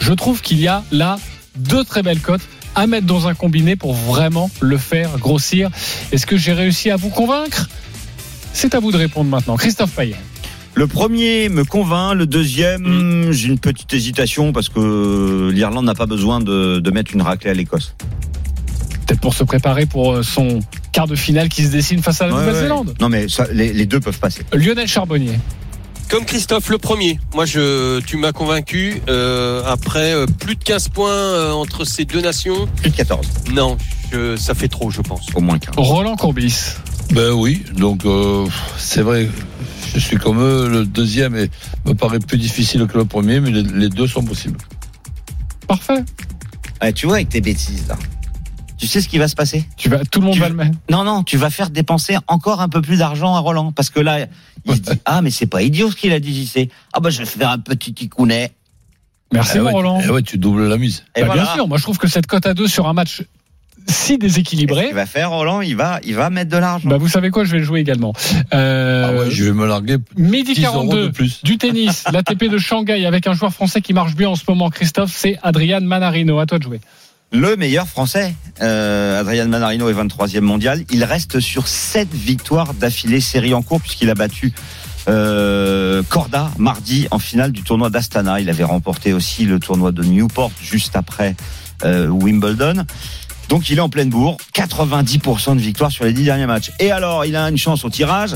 Speaker 1: Je trouve qu'il y a là deux très belles cotes à mettre dans un combiné pour vraiment le faire grossir. Est-ce que j'ai réussi à vous convaincre? C'est à vous de répondre maintenant. Christophe Payet.
Speaker 3: Le premier me convainc, le deuxième, j'ai une petite hésitation parce que l'Irlande n'a pas besoin de, de mettre une raclée à l'Écosse.
Speaker 1: Pour se préparer pour euh, son quart de finale qui se dessine face à la
Speaker 3: Ouais,
Speaker 1: Nouvelle-Zélande.
Speaker 3: ouais. Non mais ça, les, les deux peuvent passer.
Speaker 1: Lionel Charbonnier.
Speaker 5: Comme Christophe, le premier. Moi, je, tu m'as convaincu. Euh, après, euh, plus de 15 points euh, entre ces deux nations.
Speaker 3: Plus de 14,
Speaker 5: Non, je- ça fait trop, je pense.
Speaker 3: au moins 15.
Speaker 1: Roland Courbis.
Speaker 4: Ben oui, donc euh, c'est vrai, je suis comme eux, le deuxième est, me paraît plus difficile que le premier, mais les, les deux sont possibles.
Speaker 1: Parfait.
Speaker 3: Ouais, tu vois avec tes bêtises là. Tu sais ce qui va se passer
Speaker 1: Tu vas, tout le monde
Speaker 3: Tu-
Speaker 1: va le mettre.
Speaker 3: Non, non, tu vas faire dépenser encore un peu plus d'argent à Roland. Parce que là, il se dit, ah mais c'est pas idiot ce qu'il a dit, JC. Ah bah je vais faire un petit ticounet.
Speaker 1: Merci
Speaker 4: Eh
Speaker 1: mon
Speaker 4: ouais,
Speaker 1: Roland.
Speaker 4: eh ouais, tu doubles la mise.
Speaker 3: Et
Speaker 1: Bah,
Speaker 3: voilà.
Speaker 1: Bien sûr, moi je trouve que cette cote à 2 sur un match si
Speaker 3: Qu'est-ce
Speaker 1: déséquilibré.
Speaker 3: qu'il va faire, Roland Il va, il va mettre de l'argent.
Speaker 1: Bah, vous savez quoi, je vais le jouer également. Euh,
Speaker 4: Ah ouais, je vais me larguer.
Speaker 1: Midi
Speaker 4: 10 euros
Speaker 1: 42
Speaker 4: de plus.
Speaker 1: du tennis, l'ATP de Shanghai avec un joueur français qui marche bien en ce moment, Christophe, c'est Adrian Manarino. À toi de jouer.
Speaker 3: Le meilleur français, euh, Adrian Manarino est 23e mondial. Il reste sur 7 victoires d'affilée série en cours puisqu'il a battu euh, Corda mardi en finale du tournoi d'Astana. Il avait remporté aussi le tournoi de Newport juste après euh, Wimbledon. Donc il est en pleine bourre, 90% de victoire sur les 10 derniers matchs. Et alors, il a une chance au tirage.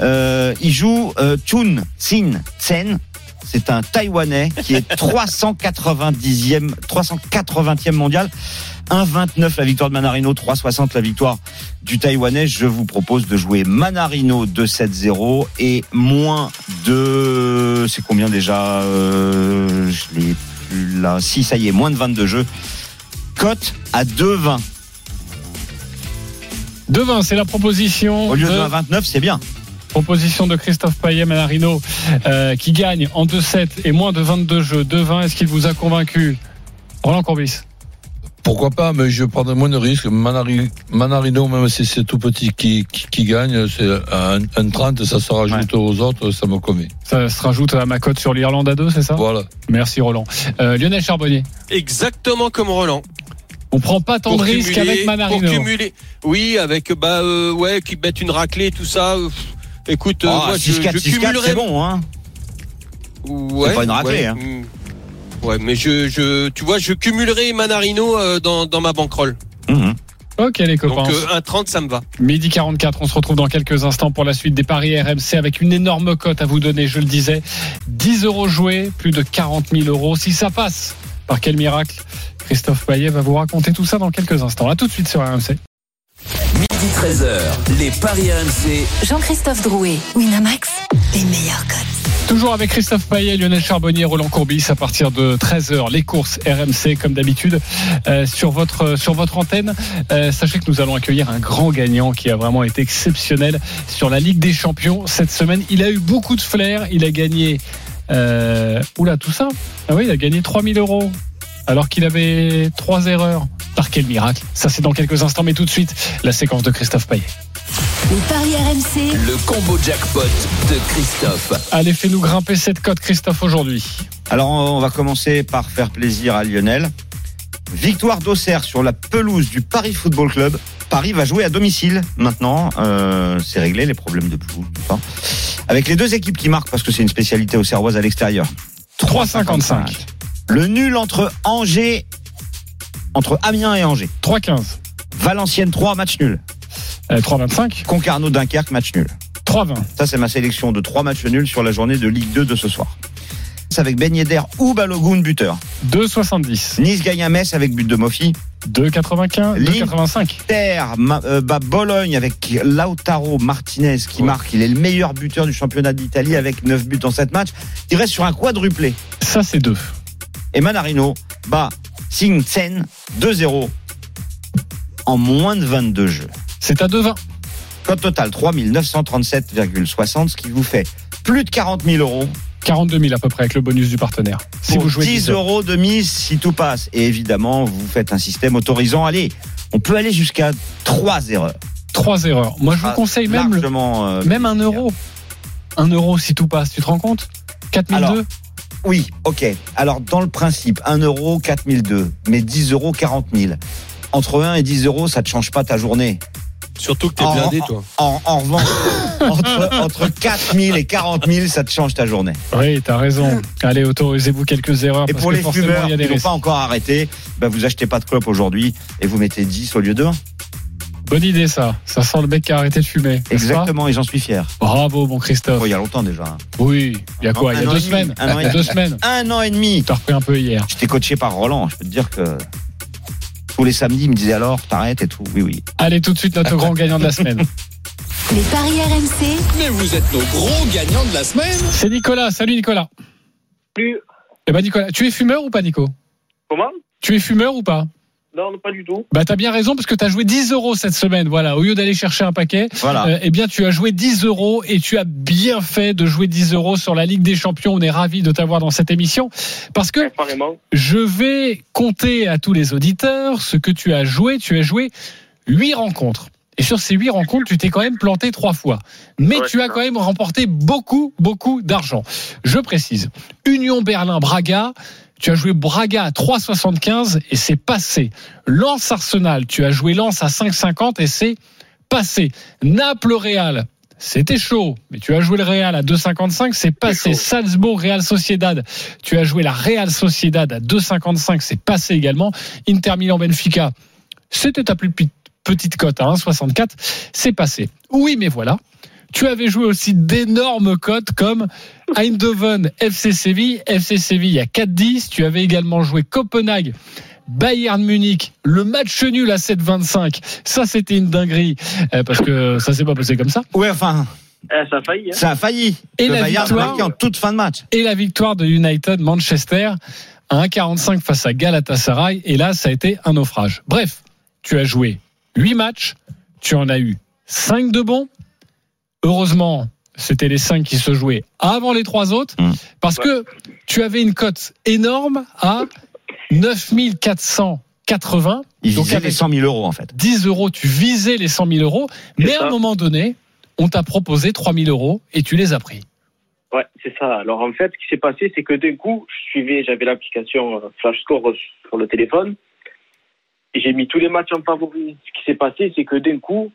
Speaker 3: Euh, il joue euh, Chun Sin Sen. C'est un Taïwanais qui est 390e, 380e mondial. 1,29 la victoire de Manarino, 3,60 la victoire du Taïwanais. Je vous propose de jouer Manarino 2-7-0 et moins de... C'est combien déjà euh, Je l'ai plus là. Si, ça y est, moins de 22 jeux. Cote à 2,20.
Speaker 1: Devin, c'est la proposition.
Speaker 3: Au lieu
Speaker 1: de-
Speaker 3: de 1,29, c'est bien.
Speaker 1: Proposition de Christophe Payet Manarino euh, qui gagne en 2-7 et moins de 22 jeux. 2-20, est-ce qu'il vous a convaincu Roland Courbis?
Speaker 4: Pourquoi pas, mais je prendrai moins de risques. Manari- Manarino, même si c'est tout petit qui, qui, qui gagne, c'est un, un 30, ça se rajoute aux autres, ça me convient.
Speaker 1: Ça se rajoute à ma cote sur l'Irlande à 2, c'est ça?
Speaker 4: Voilà.
Speaker 1: Merci Roland. Euh, Lionel Charbonnier.
Speaker 5: Exactement comme Roland.
Speaker 1: On prend pas tant de risques avec Manarino.
Speaker 5: Pour cumuler. Oui, avec bah euh, ouais, qui mettent une raclée, tout ça. euh, Écoute,
Speaker 3: Ah,
Speaker 5: je,
Speaker 3: 6-4,
Speaker 5: je
Speaker 3: 6-4,
Speaker 5: cumulerai.
Speaker 3: c'est bon, hein.
Speaker 5: Ouais,
Speaker 3: C'est pas une raclée,
Speaker 5: ouais,
Speaker 3: hein.
Speaker 5: mm. Ouais, mais je, je, tu vois, je cumulerai Manarino euh, dans, dans ma bankroll.
Speaker 3: Mhm.
Speaker 1: Ok les copains.
Speaker 5: Donc euh, 1,30, ça me va.
Speaker 1: Midi 44, on se retrouve dans quelques instants pour la suite des paris RMC avec une énorme cote à vous donner, je le disais. 10 euros joués, plus de 40 000 euros. Si ça passe, par quel miracle Christophe Payet va vous raconter tout ça dans quelques instants. À tout de suite sur RMC.
Speaker 6: Midi 13h, les Paris RMC.
Speaker 2: Jean-Christophe Drouet, Winamax, les meilleurs cotes.
Speaker 1: Toujours avec Christophe Payet, Lionel Charbonnier, Roland Courbis à partir de 13h. Les courses RMC comme d'habitude euh, sur votre sur votre antenne. Euh, sachez que nous allons accueillir un grand gagnant qui a vraiment été exceptionnel sur la Ligue des Champions cette semaine. Il a eu beaucoup de flair. Il a gagné. Euh, oula, tout ça? Ah oui, il a gagné 3000 euros alors qu'il avait trois erreurs. Par quel miracle Ça c'est dans quelques instants, mais tout de suite la séquence de Christophe Payet.
Speaker 2: Les paris RMC,
Speaker 6: Le combo jackpot de Christophe.
Speaker 1: Allez, fais-nous grimper cette cote, Christophe, aujourd'hui.
Speaker 3: Alors, on va commencer par faire plaisir à Lionel. Victoire d'Auxerre sur la pelouse du Paris Football Club. Paris va jouer à domicile maintenant. Euh, c'est réglé les problèmes de pelouse. Avec les deux équipes qui marquent parce que c'est une spécialité auxerroise à l'extérieur.
Speaker 1: 3,55.
Speaker 3: Le nul entre Angers, entre Amiens et Angers.
Speaker 1: 3,15.
Speaker 3: Valenciennes 3, match nul.
Speaker 1: Euh, 3,25.
Speaker 3: Concarneau Dunkerque, match nul.
Speaker 1: 3,20.
Speaker 3: Ça, c'est ma sélection de trois matchs nuls sur la journée de Ligue 2 de ce soir. C'est avec Ben Yedder ou Balogun buteur.
Speaker 1: 2,70.
Speaker 3: Nice gagne à Metz avec but de Mofi.
Speaker 1: 2,95.
Speaker 3: Ligne.
Speaker 1: 2,85.
Speaker 3: Inter ma- euh, bat Bologne avec Lautaro Martinez qui marque. Il est le meilleur buteur du championnat d'Italie avec 9 buts en 7 matchs. Il reste sur un quadruplé.
Speaker 1: Ça, c'est 2.
Speaker 3: Et Manarino bat Singsen 2-0 en moins de 22 jeux.
Speaker 1: C'est à 2,20.
Speaker 3: Code total 3937,60, ce qui vous fait plus de 40 000 euros
Speaker 1: 42 000 à peu près avec le bonus du partenaire. Si
Speaker 3: pour
Speaker 1: vous jouez
Speaker 3: 10 euros de mise si tout passe. Et évidemment, vous faites un système autorisant. Allez, on peut aller jusqu'à 3 erreurs.
Speaker 1: 3 erreurs. Moi, je vous
Speaker 3: Ah,
Speaker 1: conseille même, le-
Speaker 3: euh,
Speaker 1: même un euro. Un euro si tout passe. Tu te rends compte? 4002
Speaker 3: Alors, Oui, ok. Alors, dans le principe, 1 euro, 4002. Mais 10 euros, 40 000. Entre 1 et 10 euros, ça te change pas ta journée.
Speaker 5: Surtout que t'es
Speaker 3: En-
Speaker 5: blindé,
Speaker 3: en-
Speaker 5: toi.
Speaker 3: En, en revanche, entre, entre 4 000 et 40 000, ça te change ta journée.
Speaker 1: Oui, t'as raison. Allez, autorisez-vous quelques erreurs.
Speaker 3: Et
Speaker 1: parce
Speaker 3: pour
Speaker 1: que
Speaker 3: les fumeurs
Speaker 1: il y a
Speaker 3: qui n'ont pas encore arrêté, bah vous achetez pas de clope aujourd'hui et vous mettez 10 au lieu de 1.
Speaker 1: Bonne idée, ça. Ça sent le mec qui a arrêté de fumer.
Speaker 3: Exactement, et j'en suis fier.
Speaker 1: Bravo, mon Christophe.
Speaker 3: Oh, il y a longtemps déjà. hein.
Speaker 1: Oui. Il y a quoi Il y a deux semaines.
Speaker 3: un an
Speaker 1: Il y a
Speaker 3: et-
Speaker 1: deux semaines.
Speaker 3: Un an et demi.
Speaker 1: T'as repris un peu hier.
Speaker 3: J'étais coaché par Roland. Je peux te dire que tous les samedis, il me disait alors, t'arrêtes et tout. Oui, oui.
Speaker 1: Allez, tout de suite, notre grand gagnant de la semaine.
Speaker 2: les paris RMC,
Speaker 6: Mais vous êtes nos gros gagnants de la semaine.
Speaker 1: C'est Nicolas. Salut, Nicolas.
Speaker 9: Plus.
Speaker 1: Eh ben, Nicolas, tu es fumeur ou pas, Nico?
Speaker 9: Comment?
Speaker 1: Tu es fumeur ou pas?
Speaker 10: Non, pas du tout.
Speaker 1: Bah t'as bien raison parce que t'as joué 10 euros cette semaine. Voilà, au lieu d'aller chercher un paquet,
Speaker 3: Voilà.
Speaker 1: euh, eh bien tu as joué 10 euros et tu as bien fait de jouer 10 euros sur la Ligue des Champions. On est ravis de t'avoir dans cette émission parce que
Speaker 10: Apparemment.
Speaker 1: je vais compter à tous les auditeurs ce que tu as joué. Tu as joué 8 rencontres. Et sur ces 8 rencontres, tu t'es quand même planté trois fois. Mais
Speaker 10: Ouais,
Speaker 1: tu as quand même remporté beaucoup, beaucoup d'argent. Je précise. Union Berlin-Braga. Tu as joué Braga à 3,75 et c'est passé. Lens Arsenal, tu as joué Lens à 5,50 et c'est passé. Naples Real, c'était chaud, mais tu as joué le Real à 2,55, c'est passé. Salzbourg Real Sociedad, tu as joué la Real Sociedad à 2,55, c'est passé également. Inter Milan Benfica, c'était ta plus petite cote à 1,64, c'est passé. Oui, mais voilà. Tu avais joué aussi d'énormes cotes comme Eindhoven, FC Séville, FC Séville à 4,10. Tu avais également joué Copenhague, Bayern Munich, le match nul à 7,25. Ça, c'était une dinguerie euh, parce que ça s'est pas passé comme ça.
Speaker 3: Ouais, enfin,
Speaker 10: Eh, ça a failli. Hein.
Speaker 3: ça a failli.
Speaker 1: Et
Speaker 3: le
Speaker 1: la
Speaker 3: Bayern
Speaker 1: victoire-
Speaker 3: marqué en toute fin de match.
Speaker 1: Et la victoire de United Manchester à 1,45 face à Galatasaray. Et là, ça a été un naufrage. Bref, tu as joué 8 matchs, tu en as eu 5 de bons. Heureusement, c'était les 5 qui se jouaient avant les 3 autres,
Speaker 3: Mm.
Speaker 1: parce que tu avais une cote énorme à 9480.
Speaker 3: Il
Speaker 1: Donc avec
Speaker 3: les 100 000 euros, en fait.
Speaker 1: 10 euros, tu visais les 100 000 euros, mais à un moment donné, on t'a proposé 3 000 euros et tu les as pris.
Speaker 10: Ouais, c'est ça. Alors en fait, ce qui s'est passé, c'est que d'un coup, je suivais, j'avais l'application euh, Flash Score sur le téléphone, et j'ai mis tous les matchs en favori. Ce qui s'est passé, c'est que d'un coup,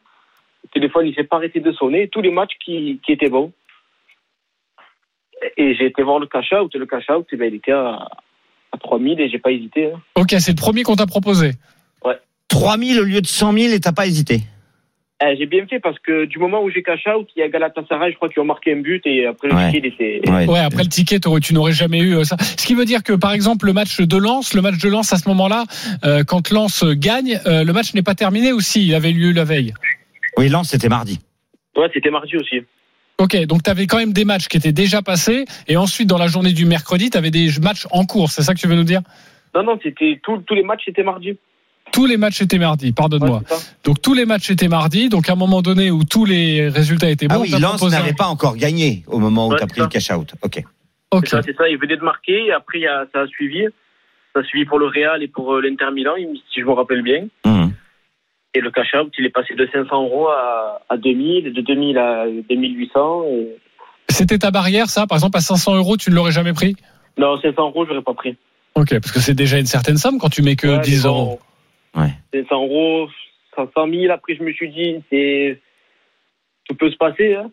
Speaker 10: le téléphone il s'est pas arrêté de sonner, tous les matchs qui, qui étaient bons. Et j'ai été voir le cash out, et le cash out, eh ben, il était à, à 3000 et j'ai pas hésité. hein.
Speaker 1: Ok, c'est le premier qu'on t'a proposé.
Speaker 3: 3 000 au lieu de 100 000 et t'as pas hésité?
Speaker 10: Eh, j'ai bien fait parce que du moment où j'ai cash out, il y a Galatasaray, je crois, qui ont marqué un but et après le
Speaker 3: Ouais.
Speaker 10: ticket, il était.
Speaker 3: Ouais.
Speaker 1: Ouais, après le ticket, tu n'aurais jamais eu euh, ça. Ce qui veut dire que, par exemple, le match de Lens, le match de Lens à ce moment-là, euh, quand Lens gagne, euh, le match n'est pas terminé aussi. Il avait lieu la veille.
Speaker 3: Oui, Lens, c'était mardi.
Speaker 10: Ouais, c'était mardi aussi.
Speaker 1: Ok, donc tu avais quand même des matchs qui étaient déjà passés, et ensuite dans la journée du mercredi, tu avais des matchs en cours. C'est ça que tu veux nous dire?
Speaker 10: Non, non, c'était tout- tous les matchs, c'était mardi.
Speaker 1: Tous les matchs étaient mardi. Pardonne-moi.
Speaker 10: Ouais,
Speaker 1: donc tous les matchs étaient mardi. Donc à un moment donné où tous les résultats étaient bons,
Speaker 3: Ah oui, Lens
Speaker 1: proposé un-
Speaker 3: n'avait pas encore gagné au moment où
Speaker 10: Ouais,
Speaker 3: t'as
Speaker 10: c'est
Speaker 3: pris le
Speaker 10: ça.
Speaker 3: cash out. Ok.
Speaker 1: Ok.
Speaker 10: C'est ça, c'est ça, il venait de marquer, et après il y a- ça a suivi. Ça a suivi pour le Real et pour euh, l'Inter Milan, il- si je me rappelle bien.
Speaker 3: Mhm.
Speaker 10: Et le cash out, il est passé de 500 euros à, à 2000, et de 2000 à 2800. Et...
Speaker 1: C'était ta barrière, ça? Par exemple, à 500 euros, tu ne l'aurais jamais pris?
Speaker 10: Non, 500 euros, je n'aurais pas pris.
Speaker 1: Ok, parce que c'est déjà une certaine somme quand tu mets que
Speaker 10: Ouais,
Speaker 1: 10
Speaker 10: mais bon,
Speaker 1: euros.
Speaker 3: Ouais.
Speaker 10: 500 euros, 500 000, après je me suis dit, c'est. Tout peut se passer. Hein.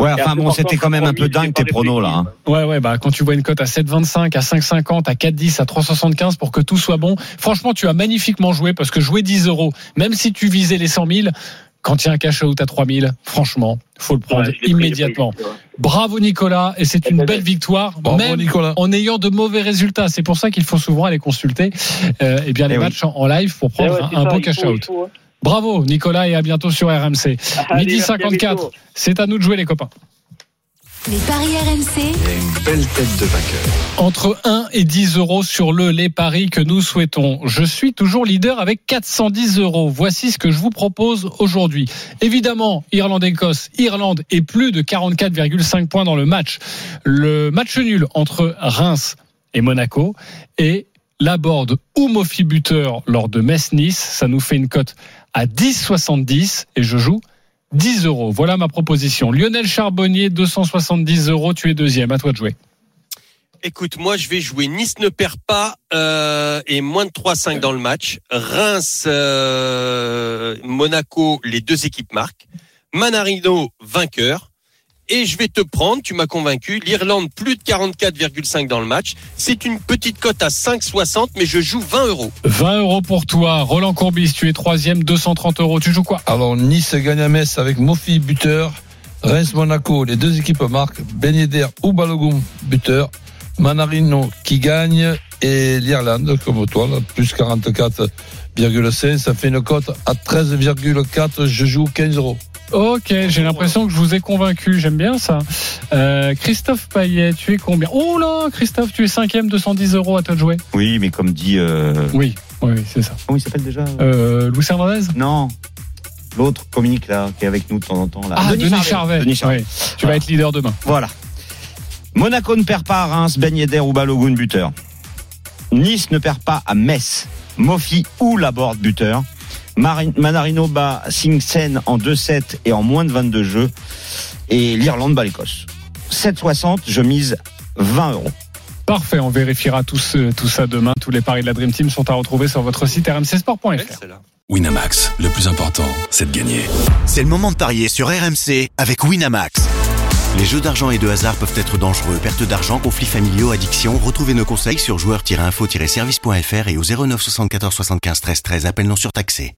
Speaker 3: Ouais,
Speaker 10: Et
Speaker 3: enfin bon, c'était quand même un
Speaker 10: 3000,
Speaker 3: peu dingue tes pronos là. hein.
Speaker 1: Ouais, ouais, bah, quand tu vois une cote à 7,25, à 5,50, à 4,10, à 3,75 pour que tout soit bon. Franchement, tu as magnifiquement joué parce que jouer 10 euros, même si tu visais les 100 000, quand il y a un cash out à 3 000, franchement, faut le prendre
Speaker 10: Ouais,
Speaker 1: immédiatement.
Speaker 10: pris.
Speaker 1: Bravo Nicolas, et c'est une belle victoire,
Speaker 4: Bravo,
Speaker 1: même
Speaker 4: Nicolas.
Speaker 1: en ayant de mauvais résultats. C'est pour ça qu'il faut souvent aller consulter euh, eh bien les
Speaker 3: Eh oui.
Speaker 1: matchs en, en live pour
Speaker 10: Eh
Speaker 1: prendre
Speaker 10: ouais,
Speaker 1: un, un
Speaker 10: ça,
Speaker 1: beau cash
Speaker 10: faut, il
Speaker 1: out.
Speaker 10: faut, hein.
Speaker 1: Bravo Nicolas et à bientôt sur RMC.
Speaker 10: Allez,
Speaker 1: Midi
Speaker 10: merci, à
Speaker 1: 54,
Speaker 10: bientôt.
Speaker 1: c'est à nous de jouer les copains.
Speaker 2: Les paris RMC,
Speaker 11: Et une belle tête de vainqueur.
Speaker 1: entre 1 et 10 euros sur le les paris que nous souhaitons. Je suis toujours leader avec 410 euros. Voici ce que je vous propose aujourd'hui. Évidemment, Irlande-Écosse, Irlande et plus de 44,5 points dans le match. Le match nul entre Reims et Monaco et la board ou Mofi buteur lors de Metz-Nice. Ça nous fait une cote à 10,70 et je joue 10 euros. Voilà ma proposition. Lionel Charbonnier, 270 euros. Tu es deuxième. À toi de jouer.
Speaker 5: Écoute, moi je vais jouer Nice ne perd pas euh, et moins de 3-5 dans le match. Reims, euh, Monaco, les deux équipes marquent. Manarino vainqueur. Et je vais te prendre, tu m'as convaincu, l'Irlande plus de 44,5 dans le match. C'est une petite cote à 5,60, mais je joue 20 euros.
Speaker 1: 20 euros pour toi. Roland Courbis, tu es troisième, 230 euros. Tu joues quoi?
Speaker 4: Alors, Nice gagne à Metz avec Mofi buteur. Reims-Monaco, les deux équipes marquent. Ben Yedder ou Balogun buteur. Manarino qui gagne. Et l'Irlande, comme toi, là, plus 44,5. Ça fait une cote à 13,4. Je joue 15 euros.
Speaker 1: Ok, j'ai l'impression que je vous ai convaincu. J'aime bien ça. Euh, Christophe Payet, tu es combien? Oh là, Christophe, tu es cinquième, 210 euros. À toi de jouer.
Speaker 3: Oui, mais comme dit euh,
Speaker 1: Oui. Oui, c'est ça.
Speaker 3: Comment il s'appelle déjà?
Speaker 1: Euh, Luis Hernandez?
Speaker 3: Non. L'autre communique là, qui est avec nous de temps en temps là.
Speaker 1: Ah, Denis, Charvet.
Speaker 3: Denis Charvet.
Speaker 1: Oui. Tu vas être leader demain.
Speaker 3: Voilà. Monaco ne perd pas à Reims, Ben Yedder ou Balogun buteur. Nice ne perd pas à Metz. Mofi ou Laborde buteur. Marin- Manarino bat Sing Sen en 2-7 et en moins de 22 jeux. Et l'Irlande bat l'Écosse. 7,60, je mise 20 euros.
Speaker 1: Parfait, on vérifiera tout, ce- tout ça demain. Tous les paris de la Dream Team sont à retrouver sur votre site rmcsport.fr.
Speaker 11: Winamax, le plus important, c'est de gagner.
Speaker 12: C'est le moment de parier sur RMC avec Winamax. Les jeux d'argent et de hasard peuvent être dangereux. Perte d'argent, conflits familiaux, addiction. Retrouvez nos conseils sur joueurs-info-service.fr et au 09 74 75 13 13. Appel non surtaxé.